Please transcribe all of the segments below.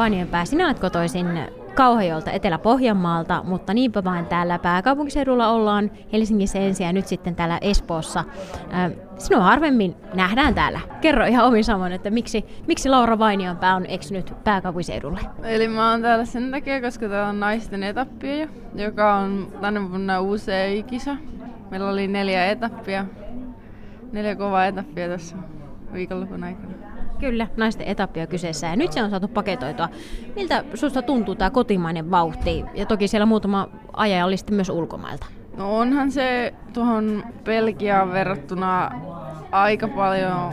Vanjenpää, sinä olet kotoisin Kauhajolta Etelä-Pohjanmaalta, mutta niinpä vain täällä pääkaupunkiseudulla ollaan Helsingissä ensin ja nyt sitten täällä Espoossa. Sinua harvemmin nähdään täällä. Kerro ihan omin samoin, että miksi, miksi Laura Vainionpää on eksynyt pääkaupunkiseudulle? Eli mä oon täällä sen takia, koska täällä on naisten etappia, joka on tänä vuonna uusi kisa Meillä oli neljä etappia, neljä kovaa etappia tässä viikonlopun aikana. Kyllä, naisten etappia kyseessä ja nyt se on saatu paketoitua. Miltä susta tuntuu tämä kotimainen vauhti? Ja toki siellä muutama ajaja oli sitten myös ulkomailta. No onhan se tuohon Belgiaan verrattuna aika paljon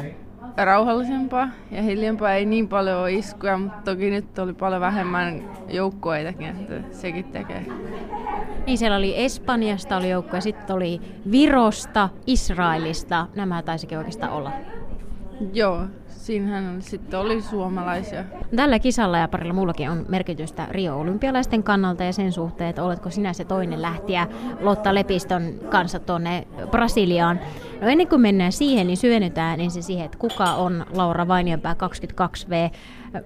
rauhallisempaa ja hiljempaa. Ei niin paljon ole iskuja, mutta toki nyt oli paljon vähemmän joukkueitakin, että sekin tekee. Niin siellä oli Espanjasta oli joukkoja, sitten oli Virosta, Israelista. Nämä taisikin oikeastaan olla. Joo, siinähän sitten oli suomalaisia. Tällä kisalla ja parilla muullakin on merkitystä Rio-olympialaisten kannalta ja sen suhteen, että oletko sinä se toinen lähtiä Lotta Lepistön kanssa tuonne Brasiliaan. No ennen kuin mennään siihen, niin syvennytään ensin siihen, että kuka on Laura Vainionpää 22V.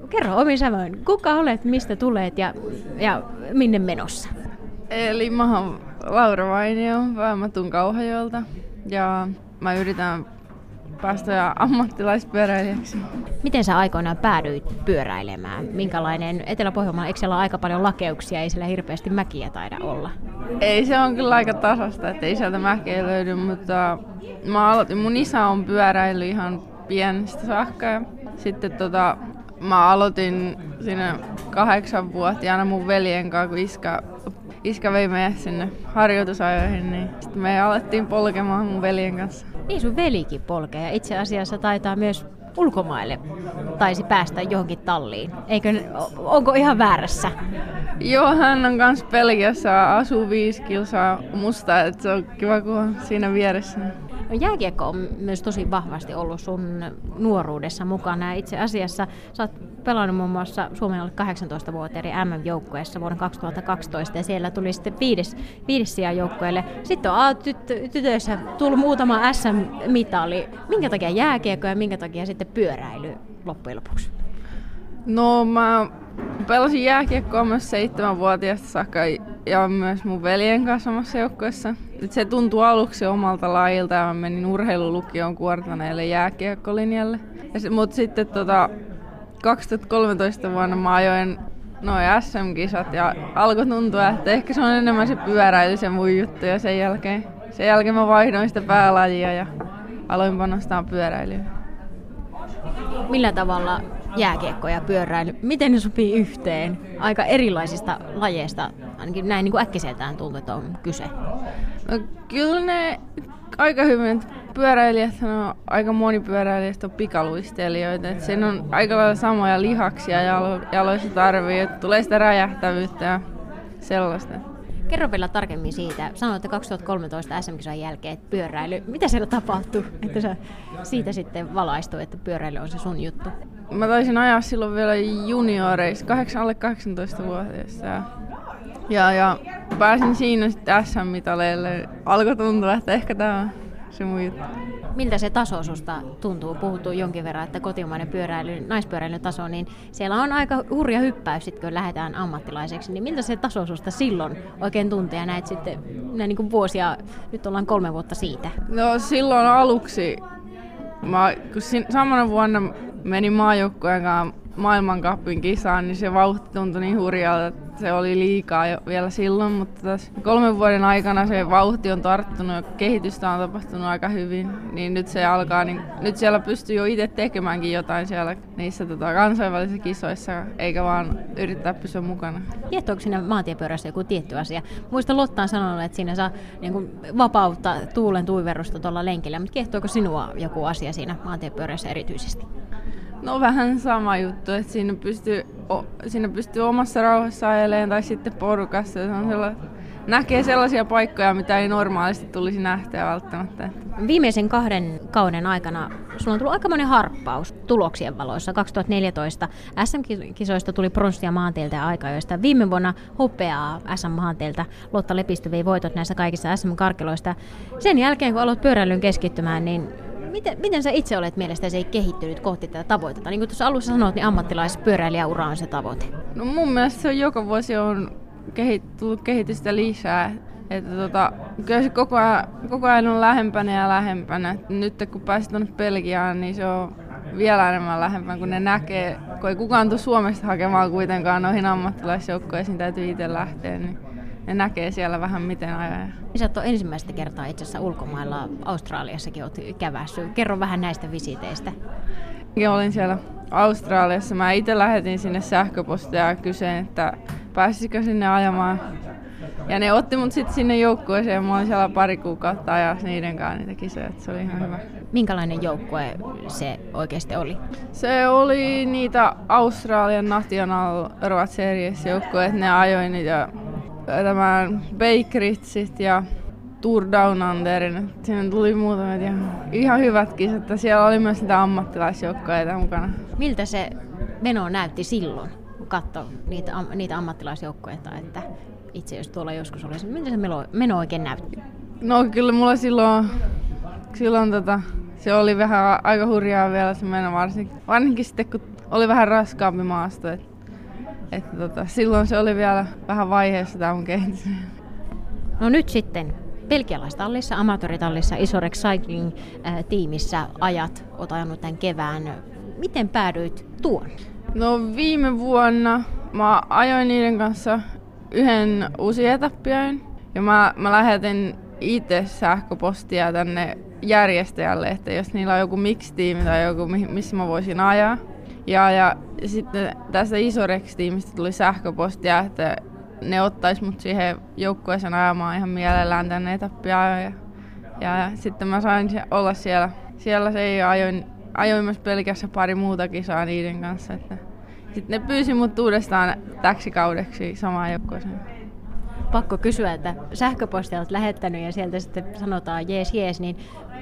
Kerro omin sanoin, kuka olet, mistä tulet ja, ja minne menossa? Eli mä oon Laura Vainio, mä tuun Kauhajolta ja mä yritän päästä ammattilaispyöräilijäksi. Miten sä aikoinaan päädyit pyöräilemään? Minkälainen Etelä-Pohjanmaalla, eikö siellä ole aika paljon lakeuksia, ei siellä hirveästi mäkiä taida olla? Ei, se on kyllä aika tasasta, että ei sieltä mäkeä löydy, mutta mä aloitin, mun isä on pyöräily ihan pienestä saakka ja sitten tota, mä aloitin siinä kahdeksanvuotiaana mun veljen kanssa, kun iskä iskä vei meidät sinne harjoitusajoihin, niin sitten me alettiin polkemaan mun veljen kanssa. Niin sun velikin polkee ja itse asiassa taitaa myös ulkomaille taisi päästä johonkin talliin. Eikö, onko ihan väärässä? Joo, hän on kanssa Belgiassa, asuu viisi kilsaa musta, että se on kiva, kun on siinä vieressä. No, jääkiekko on myös tosi vahvasti ollut sun nuoruudessa mukana. Itse asiassa sä oot pelannut muun muassa Suomen alle 18-vuotiaiden MM-joukkueessa vuonna 2012 ja siellä tuli sitten viides, viides sijaan joukkueelle. Sitten on tyttö, tytöissä tullut muutama SM-mitali. Minkä takia jääkiekko ja minkä takia sitten pyöräily loppujen lopuksi? No mä pelasin jääkiekkoa myös seitsemänvuotiaasta saakka ja myös mun veljen kanssa samassa joukkueessa. Se tuntui aluksi omalta lajilta ja mä menin urheilulukioon kuortaneelle jääkiekkolinjalle. Mutta sitten tota, 2013 vuonna mä ajoin noin SM-kisat ja alkoi tuntua, että ehkä se on enemmän se pyöräily se mun juttu ja sen jälkeen, sen jälkeen mä vaihdoin sitä päälajia ja aloin panostaa pyöräilyyn. Millä tavalla jääkiekko ja pyöräily, miten ne sopii yhteen? Aika erilaisista lajeista, ainakin näin niin kuin äkkiseltään tuntuu, että on kyse. No, kyllä ne aika hyvin. Pyöräilijät on aika moni pyöräilijät on pikaluistelijoita. Et sen on aika lailla samoja lihaksia jalo, jaloissa tarvii, että tulee sitä räjähtävyyttä ja sellaista. Kerro vielä tarkemmin siitä. Sanoitte 2013 SM-kisan jälkeen, että pyöräily. Mitä siellä tapahtui, että sä siitä sitten valaistu, että pyöräily on se sun juttu? Mä taisin ajaa silloin vielä junioreissa, 8, alle 18-vuotiaista. Ja, ja, ja pääsin siinä sitten SM-mitaleille. Alkoi tuntua, että ehkä tämä on se mun juttu. Miltä se taso susta tuntuu? Puhuttu jonkin verran, että kotimainen pyöräily, naispyöräilyn taso, niin siellä on aika hurja hyppäys, sit, kun lähdetään ammattilaiseksi. Niin miltä se taso susta silloin oikein tuntee ja näet sitten näin niin kuin vuosia, nyt ollaan kolme vuotta siitä? No silloin aluksi, mä, kun samana vuonna menin maajoukkueen kanssa maailmankapin kisaan, niin se vauhti tuntui niin hurjalta, se oli liikaa jo vielä silloin, mutta tässä kolmen vuoden aikana se vauhti on tarttunut ja kehitystä on tapahtunut aika hyvin, niin nyt se alkaa, niin nyt siellä pystyy jo itse tekemäänkin jotain siellä niissä tota, kansainvälisissä kisoissa, eikä vaan yrittää pysyä mukana. Kiehtooko siinä maantiepyörässä joku tietty asia? Muista Lotta on sanonut, että siinä saa niin kuin, vapautta tuulen tuiverusta tuolla lenkillä, mutta kiehtooko sinua joku asia siinä maantiepyörässä erityisesti? No vähän sama juttu, että siinä pystyy, o, siinä pystyy omassa rauhassa ajelemaan tai sitten porukassa. Se on sella, näkee sellaisia paikkoja, mitä ei normaalisti tulisi nähteä välttämättä. Viimeisen kahden kauden aikana sulla on tullut aika monen harppaus tuloksien valoissa. 2014 SM-kisoista tuli pronssia maanteilta ja aikajoista. Viime vuonna hopeaa SM-maanteilta. Lotta Lepistö vei voitot näissä kaikissa SM-karkeloista. Sen jälkeen, kun aloit pyöräilyyn keskittymään, niin Miten, miten sä itse olet mielestäsi kehittynyt kohti tätä tavoitetta? Niin kuin tuossa alussa sanoit, niin ammattilaispyöräilijäura on se tavoite. No mun mielestä se on joka vuosi on kehit, tullut kehitystä lisää. Että tota, kyllä se koko ajan, koko ajan on lähempänä ja lähempänä. Nyt kun pääsit tuonne Belgiaan, niin se on vielä enemmän lähempänä, kun ne näkee, kun ei kukaan tule Suomesta hakemaan kuitenkaan noihin ammattilaisjoukkoihin, täytyy itse lähteä, niin ne näkee siellä vähän miten ajaa. Sä oot ensimmäistä kertaa itse asiassa ulkomailla, Australiassakin oot kävässyt. Kerro vähän näistä visiteistä. Ja olin siellä Australiassa. Mä itse lähetin sinne sähköpostia ja kysyin, että pääsisikö sinne ajamaan. Ja ne otti mut sitten sinne joukkueeseen ja mä olin siellä pari kuukautta ajaa niiden kanssa niitä kisoja, että se oli ihan hyvä. Minkälainen joukkue se oikeasti oli? Se oli niitä Australian National Road Series joukkueet, ne ajoi niitä tämän Bakeritsit ja Tour Down Underin. Siinä tuli muutamia ihan, ihan hyvät kisat. Siellä oli myös niitä ammattilaisjoukkoja mukana. Miltä se meno näytti silloin, kun katsoi niitä, niitä ammattilaisjoukkoja, että itse jos tuolla joskus olisi. Miltä se meno, meno oikein näytti? No kyllä mulla silloin, silloin tota, se oli vähän aika hurjaa vielä se meno, varsinkin, varsinkin sitten kun oli vähän raskaampi maasto. Et, että tota, silloin se oli vielä vähän vaiheessa tämä mun kehitys. No nyt sitten belgialaistallissa, amatööritallissa, Isorex Cycling-tiimissä ajat, oot ajanut tämän kevään. Miten päädyit tuon? No viime vuonna mä ajoin niiden kanssa yhden uusi etappiain. Ja mä, mä lähetin itse sähköpostia tänne järjestäjälle, että jos niillä on joku mix-tiimi tai joku, missä mä voisin ajaa. Ja, ja sitten tästä Isorex-tiimistä tuli sähköpostia, että ne ottais mut siihen joukkueeseen ajamaan ihan mielellään tänne etappia. Ja, ja, sitten mä sain olla siellä, siellä se ja ajoin, ajoin myös pelkässä pari muuta kisaa niiden kanssa. Että sitten ne pyysi mut uudestaan täksi kaudeksi samaan joukkueeseen. Pakko kysyä, että sähköpostia olet lähettänyt ja sieltä sitten sanotaan jees jees, niin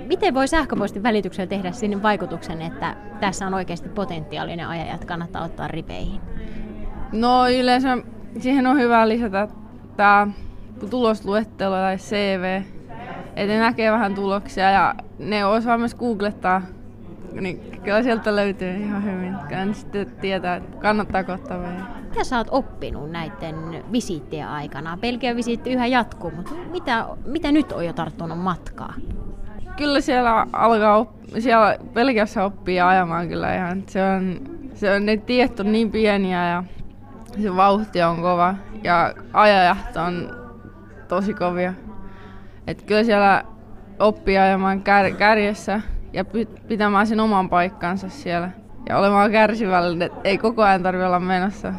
miten voi sähköpostin välityksellä tehdä sinne vaikutuksen, että tässä on oikeasti potentiaalinen ajaja, että kannattaa ottaa ripeihin? No yleensä siihen on hyvä lisätä tämä tulosluettelo tai CV, että ne näkee vähän tuloksia ja ne osaa myös googlettaa niin kyllä sieltä löytyy ihan hyvin. Kyllä sitten tietää, että kannattaako ottaa vai Mitä sä oot oppinut näiden visiittien aikana? Belgian visiitti yhä jatkuu, mutta mitä, mitä nyt on jo tarttunut matkaa? Kyllä siellä alkaa, op- siellä Belgiassa oppii ajamaan kyllä ihan. Se on, se on, ne tiet on niin pieniä ja se vauhti on kova ja ajajat on tosi kovia. Et kyllä siellä oppii ajamaan kär, kärjessä ja pitämään sen oman paikkansa siellä. Ja olemaan kärsivällinen, ei koko ajan tarvitse olla menossa.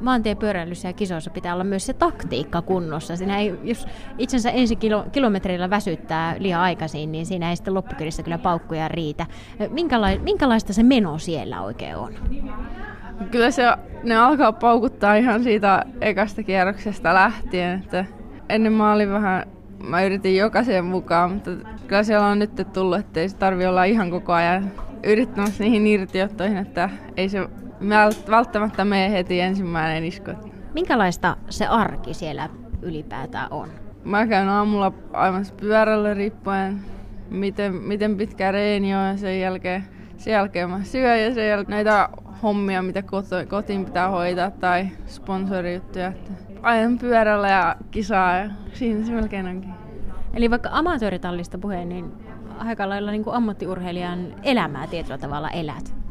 Maantiepyöräilyssä ja kisoissa pitää olla myös se taktiikka kunnossa. Siinä ei, jos itsensä ensi kilo, kilometrillä väsyttää liian aikaisin, niin siinä ei sitten loppukirjassa kyllä paukkuja riitä. Minkäla- minkälaista se meno siellä oikein on? Kyllä se, ne alkaa paukuttaa ihan siitä ekasta kierroksesta lähtien. Että ennen mä olin vähän mä yritin jokaisen mukaan, mutta kyllä siellä on nyt tullut, että ei se tarvi olla ihan koko ajan yrittämässä niihin irtiottoihin, että ei se välttämättä mene heti ensimmäinen isku. Minkälaista se arki siellä ylipäätään on? Mä käyn aamulla aivan pyörällä riippuen, miten, miten pitkä reeni on ja sen jälkeen, sen jälkeen mä syön ja sen jälkeen näitä hommia, mitä kotiin pitää hoitaa tai sponsorijuttuja. Ajan pyörällä ja kisaa ja siinä se melkein onkin. Eli vaikka amatööritallista puheen, niin aika lailla niin kuin ammattiurheilijan elämää tietyllä tavalla elät.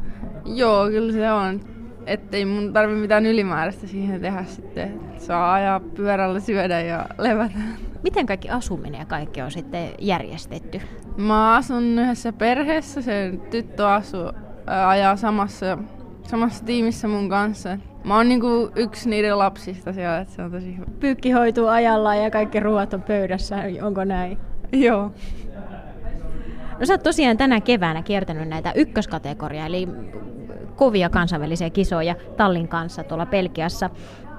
Joo, kyllä se on. Ettei mun tarvi mitään ylimääräistä siihen tehdä sitten. Saa ajaa pyörällä, syödä ja levätä. Miten kaikki asuminen ja kaikki on sitten järjestetty? Mä asun yhdessä perheessä. Se tyttö asuu, ajaa samassa samassa tiimissä mun kanssa. Mä oon niinku yksi niiden lapsista siellä, että se on tosi hyvä. Pyykki hoituu ajallaan ja kaikki ruoat on pöydässä, onko näin? Joo. No sä oot tosiaan tänä keväänä kiertänyt näitä ykköskategoria, eli kovia kansainvälisiä kisoja Tallin kanssa tuolla Pelkiassa.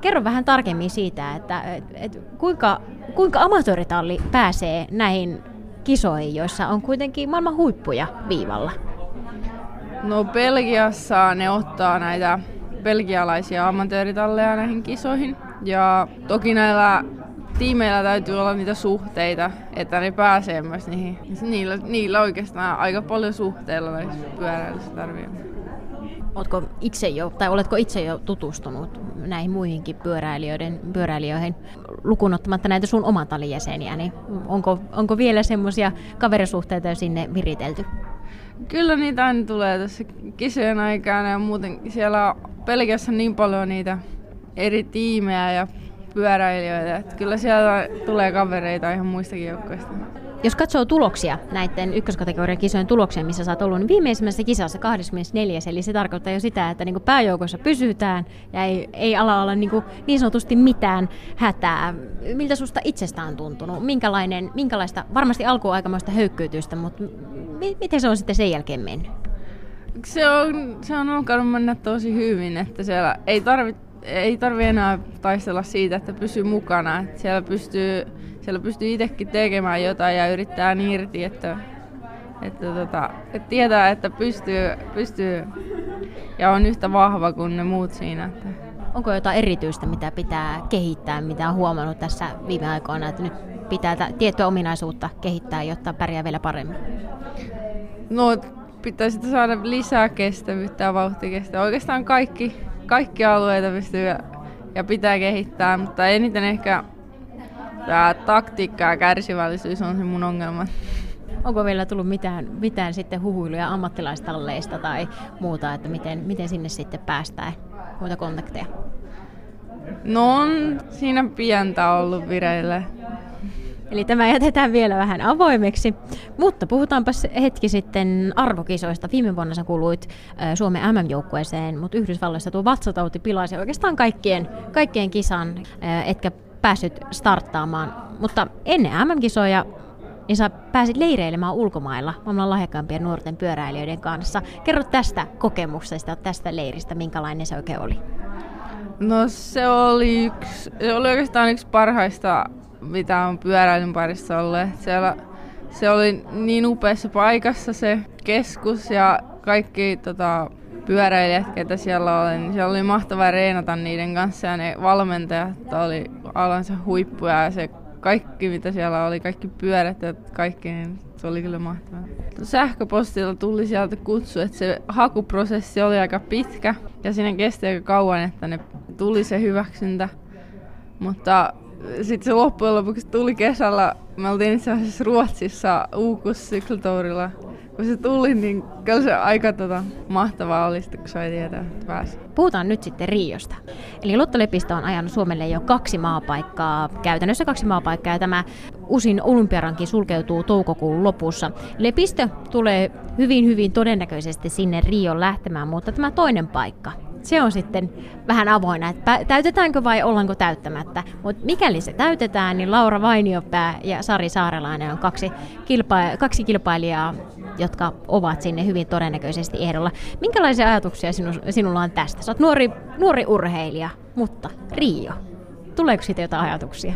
Kerro vähän tarkemmin siitä, että et, et, kuinka, kuinka amatööritalli pääsee näihin kisoihin, joissa on kuitenkin maailman huippuja viivalla? No Belgiassa ne ottaa näitä belgialaisia amatööritalleja näihin kisoihin. Ja toki näillä tiimeillä täytyy olla niitä suhteita, että ne pääsee myös niihin. Niillä, niillä oikeastaan aika paljon suhteilla näissä pyöräilyssä tarvii. Oletko itse jo, tai oletko itse jo tutustunut näihin muihinkin pyöräilijöiden, pyöräilijöihin, lukunottamatta näitä sun oman talin jäseniä, niin onko, onko vielä semmoisia kaverisuhteita jo sinne viritelty? Kyllä niitä aina tulee tässä kisojen aikana ja muuten siellä on pelkässä niin paljon niitä eri tiimejä ja pyöräilijöitä, että kyllä siellä tulee kavereita ihan muistakin joukkoista. Jos katsoo tuloksia, näiden ykköskategorian kisojen tuloksia, missä sä oot ollut, niin viimeisimmässä kisassa 24, eli se tarkoittaa jo sitä, että niin pääjoukossa pysytään ja ei, ei ala olla niin, niin sanotusti mitään hätää. Miltä susta itsestään on tuntunut? Minkälainen, minkälaista, varmasti alkuun aikamoista höykkyytystä, mutta miten se on sitten sen jälkeen mennyt? Se on, se on alkanut mennä tosi hyvin, että siellä ei tarvitse ei tarvi enää taistella siitä, että pysyy mukana. Että siellä pystyy, siellä pystyy itsekin tekemään jotain ja yrittää irti, että, että, tota, että tietää, että pystyy, pystyy ja on yhtä vahva kuin ne muut siinä. Että. Onko jotain erityistä, mitä pitää kehittää, mitä on huomannut tässä viime aikoina, että nyt pitää tiettyä ominaisuutta kehittää, jotta pärjää vielä paremmin? No, pitäisi saada lisää kestävyyttä ja vauhtikestävyyttä. Oikeastaan kaikki, kaikki alueita pystyy ja pitää kehittää, mutta eniten ehkä tämä taktiikka ja kärsivällisyys on se mun ongelma. Onko vielä tullut mitään, mitään sitten huhuiluja ammattilaistalleista tai muuta, että miten, miten sinne sitten päästään, muita kontakteja? No on siinä pientä ollut vireille. Eli tämä jätetään vielä vähän avoimeksi. Mutta puhutaanpa hetki sitten arvokisoista. Viime vuonna sä kuuluit Suomen MM-joukkueeseen, mutta Yhdysvalloissa tuo vatsatauti pilasi oikeastaan kaikkien, kaikkien kisan, etkä päässyt starttaamaan. Mutta ennen MM-kisoja niin sä pääsit leireilemään ulkomailla maailman lahjakkaimpien nuorten pyöräilijöiden kanssa. Kerro tästä kokemuksesta, tästä leiristä, minkälainen se oikein oli? No se oli, yksi, se oli oikeastaan yksi parhaista mitä on pyöräilyn parissa ollut. Siellä, se oli niin upeassa paikassa se keskus ja kaikki tota, pyöräilijät, ketä siellä oli, niin siellä oli mahtavaa reenata niiden kanssa ja ne valmentajat oli alansa huippuja ja se kaikki mitä siellä oli, kaikki pyörät ja kaikki, niin se oli kyllä mahtavaa. Sähköpostilla tuli sieltä kutsu, että se hakuprosessi oli aika pitkä ja siinä kesti aika kauan, että ne tuli se hyväksyntä. Mutta sitten se loppujen lopuksi tuli kesällä, me oltiin itse asiassa Ruotsissa Uukus. Kun se tuli, niin kyllä se aika tota, mahtavaa oli, kun sai tietää, että pääsi. Puhutaan nyt sitten Riosta. Eli Lotta Lepistö on ajanut Suomelle jo kaksi maapaikkaa, käytännössä kaksi maapaikkaa, ja tämä usin olympiaranki sulkeutuu toukokuun lopussa. Lepistö tulee hyvin, hyvin todennäköisesti sinne Rion lähtemään, mutta tämä toinen paikka, se on sitten vähän avoinna, että täytetäänkö vai ollaanko täyttämättä. Mutta mikäli se täytetään, niin Laura Vainiopää ja Sari Saarelainen on kaksi, kilpa- kaksi kilpailijaa, jotka ovat sinne hyvin todennäköisesti ehdolla. Minkälaisia ajatuksia sinu, sinulla on tästä? Sä oot nuori, nuori urheilija, mutta Rio. Tuleeko siitä jotain ajatuksia?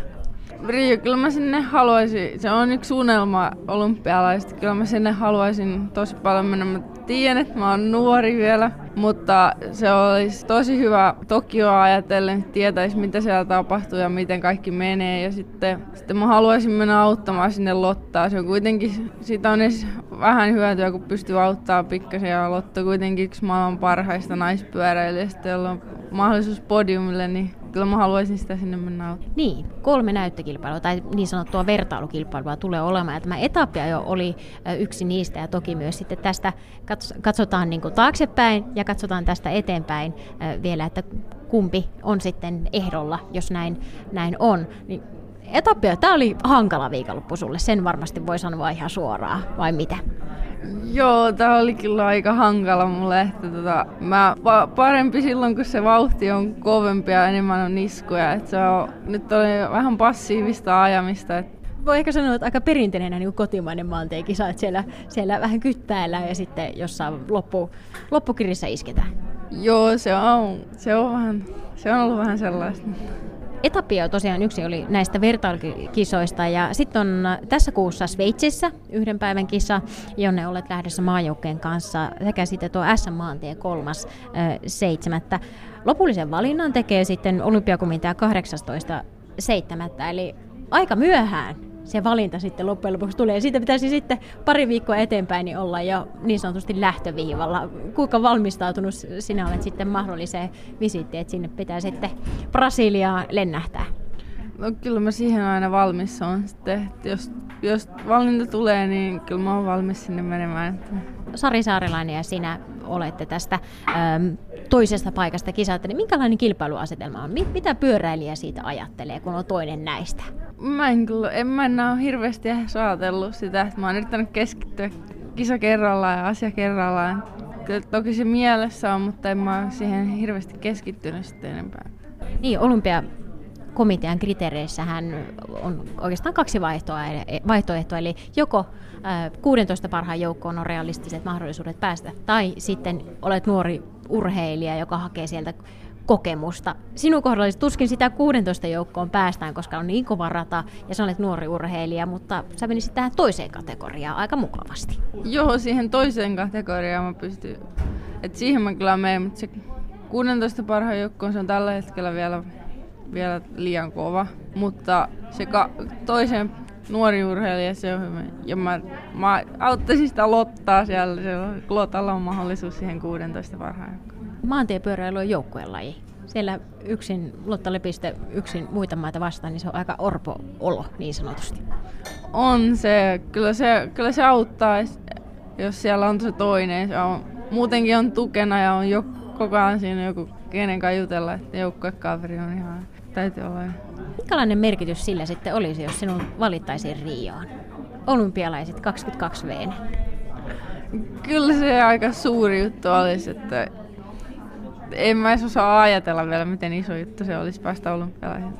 Rio, kyllä mä sinne haluaisin, se on yksi unelma olympialaista, kyllä mä sinne haluaisin tosi paljon mennä. Mä tiedän, että mä oon nuori vielä, mutta se olisi tosi hyvä Tokioa ajatellen, tietäisi mitä siellä tapahtuu ja miten kaikki menee. Ja sitten, sitten mä haluaisin mennä auttamaan sinne Lottaa. Se on kuitenkin, siitä on edes vähän hyötyä, kun pystyy auttamaan pikkasen. Ja Lotta kuitenkin yksi maailman parhaista naispyöräilijöistä, jolla on mahdollisuus podiumille, niin kyllä mä haluaisin sitä sinne mennä. Niin, kolme näyttökilpailua tai niin sanottua vertailukilpailua tulee olemaan. Ja tämä etappi jo oli yksi niistä ja toki myös sitten tästä katsotaan niin kuin taaksepäin ja katsotaan tästä eteenpäin vielä, että kumpi on sitten ehdolla, jos näin, näin on. Niin etappia, tämä oli hankala viikonloppu sulle, sen varmasti voi sanoa ihan suoraan, vai mitä? Joo, tämä oli kyllä aika hankala mulle. Että tota, mä, pa- parempi silloin, kun se vauhti on kovempi ja enemmän on niskuja. Että se on, nyt oli vähän passiivista ajamista. Että voi ehkä sanoa, että aika perinteinen niin kotimainen maantiekisa, että siellä, siellä vähän kyttäillään ja sitten jossain loppu, loppukirissä isketään. Joo, se on, se on, vähän, se on ollut vähän sellaista. Etappi on tosiaan yksi oli näistä vertailukisoista ja sitten on tässä kuussa Sveitsissä yhden päivän kisa, jonne olet lähdössä maajoukkojen kanssa sekä sitten tuo S-maantie kolmas seitsemättä. Lopullisen valinnan tekee sitten olympiakomitea 18 seitsemättä, eli aika myöhään se valinta sitten loppujen lopuksi tulee. Siitä pitäisi sitten pari viikkoa eteenpäin niin olla jo niin sanotusti lähtöviivalla. Kuinka valmistautunut sinä olet sitten mahdolliseen visittiin, että sinne pitää sitten Brasiliaan lennähtää? No kyllä mä siihen aina valmis on sitten. Jos, jos valinta tulee, niin kyllä mä oon valmis sinne menemään. Sari Saarilainen ja sinä olette tästä äm, toisesta paikasta kisaatte, niin minkälainen kilpailuasetelma on? Mitä pyöräilijä siitä ajattelee, kun on toinen näistä? Mä en kyllä, en mä enää ole hirveästi saatellut sitä, että mä oon yrittänyt keskittyä kisa kerrallaan ja asia kerrallaan. Kyllä toki se mielessä on, mutta en mä siihen hirveästi keskittynyt sitten enempää. Niin, olympia komitean kriteereissähän on oikeastaan kaksi vaihtoehtoa, eli joko 16 parhaan joukkoon on realistiset mahdollisuudet päästä, tai sitten olet nuori urheilija, joka hakee sieltä kokemusta. Sinun kohdallasi tuskin sitä 16 joukkoon päästään, koska on niin kova rata ja sä olet nuori urheilija, mutta sä menisit tähän toiseen kategoriaan aika mukavasti. Joo, siihen toiseen kategoriaan mä pystyn. Et siihen mä kyllä menen, mutta se 16 parhaan joukkoon se on tällä hetkellä vielä, vielä liian kova. Mutta se ka- toisen nuori urheilija, se on hyvä. Ja mä, mä auttaisin sitä Lottaa siellä, se on, Lotalla on mahdollisuus siihen 16 parhaan Maantiepyöräily on joukkueen laji. Siellä yksin, Lotta Lepiste yksin muita maita vastaan, niin se on aika orpo-olo niin sanotusti. On se, kyllä se, kyllä se auttaa, jos siellä on se toinen. Se on, muutenkin on tukena ja on jo, koko ajan siinä joku kenen kanssa jutella, että joukkuekaveri on ihan, täytyy olla. Minkälainen merkitys sillä sitten olisi, jos sinun valittaisiin Rioon? Olympialaiset 22 v Kyllä se aika suuri juttu olisi, että en mä edes osaa ajatella vielä, miten iso juttu se olisi päästä olympialaihin.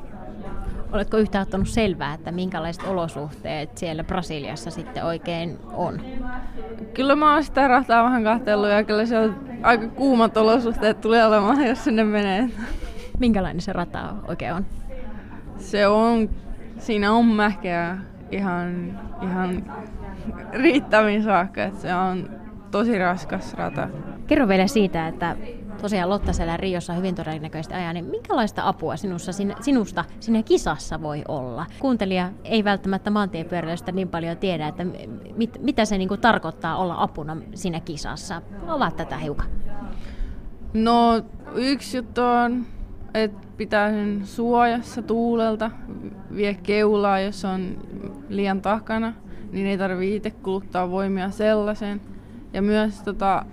Oletko yhtä ottanut selvää, että minkälaiset olosuhteet siellä Brasiliassa sitten oikein on? Kyllä mä oon sitä rahtaa vähän kahtellut ja kyllä se on aika kuumat olosuhteet tulee olemaan, jos sinne menee. Minkälainen se rata oikein on? Se on, siinä on mäkeä ihan, ihan riittäviin saakka, että se on tosi raskas rata. Kerro vielä siitä, että tosiaan Lotta siellä Riossa hyvin todennäköisesti ajaa, niin minkälaista apua sinussa, sinusta sinne kisassa voi olla? Kuuntelija ei välttämättä maantiepyöräilystä niin paljon tiedä, että mit, mitä se niin kuin tarkoittaa olla apuna siinä kisassa. Ovat tätä hiukan. No yksi juttu on, että pitää sen suojassa tuulelta, vie keulaa, jos on liian takana, niin ei tarvitse itse kuluttaa voimia sellaisen. Ja myös tota,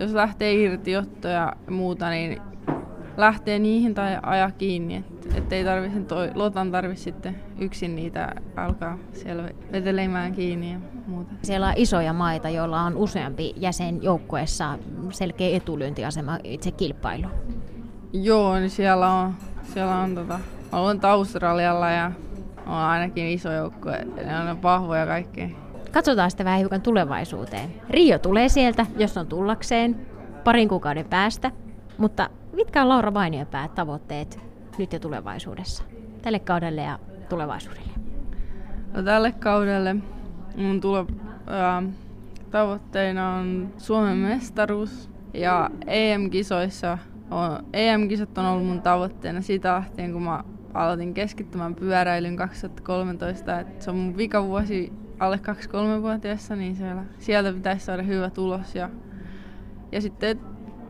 jos lähtee irtiottoja ja muuta, niin lähtee niihin tai aja kiinni. Et, et ei tarvi sen toi, Lotan tarvi sitten yksin niitä alkaa siellä vetelemään kiinni ja muuta. Siellä on isoja maita, joilla on useampi jäsen joukkueessa selkeä etulyöntiasema itse kilpailu. Joo, niin siellä on, siellä on tota, olen Australialla ja on ainakin iso joukkue, ne on vahvoja kaikki. Katsotaan sitten vähän hiukan tulevaisuuteen. Rio tulee sieltä, jos on tullakseen, parin kuukauden päästä. Mutta mitkä on Laura päät tavoitteet nyt ja tulevaisuudessa? Tälle kaudelle ja tulevaisuudelle? No, tälle kaudelle mun tule, ää, tavoitteena on Suomen mestaruus ja EM-kisoissa EM-kisat on ollut mun tavoitteena siitä lähtien, kun mä aloitin keskittymään pyöräilyn 2013. Et se on mun vikavuosi alle 2-3-vuotiaassa, niin siellä, sieltä pitäisi saada hyvä tulos. Ja, ja sitten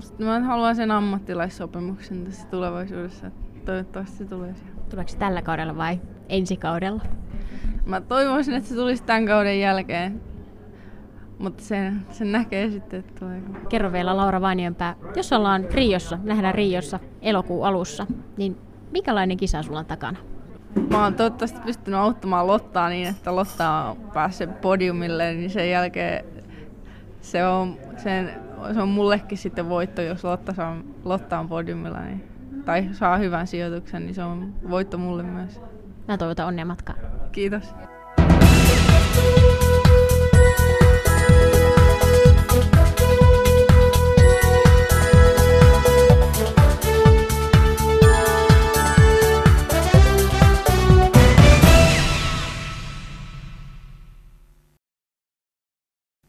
sit mä haluan sen ammattilaissopimuksen tässä tulevaisuudessa. Toivottavasti se tulee siellä. Tuleeko se tällä kaudella vai ensi kaudella? Mä toivoisin, että se tulisi tämän kauden jälkeen. Mutta sen, sen näkee sitten, että. Kerro vielä Laura Vainionpää, jos ollaan Riossa, nähdään Riossa elokuun alussa, niin minkälainen kisa sulla on takana? Mä oon toivottavasti pystynyt auttamaan Lottaa niin, että Lotta on päässyt podiumille, niin sen jälkeen se on, sen, se on mullekin sitten voitto, jos Lotta, saa, Lotta on podiumilla niin, tai saa hyvän sijoituksen, niin se on voitto mulle myös. Mä toivotan onnea matkaan. Kiitos.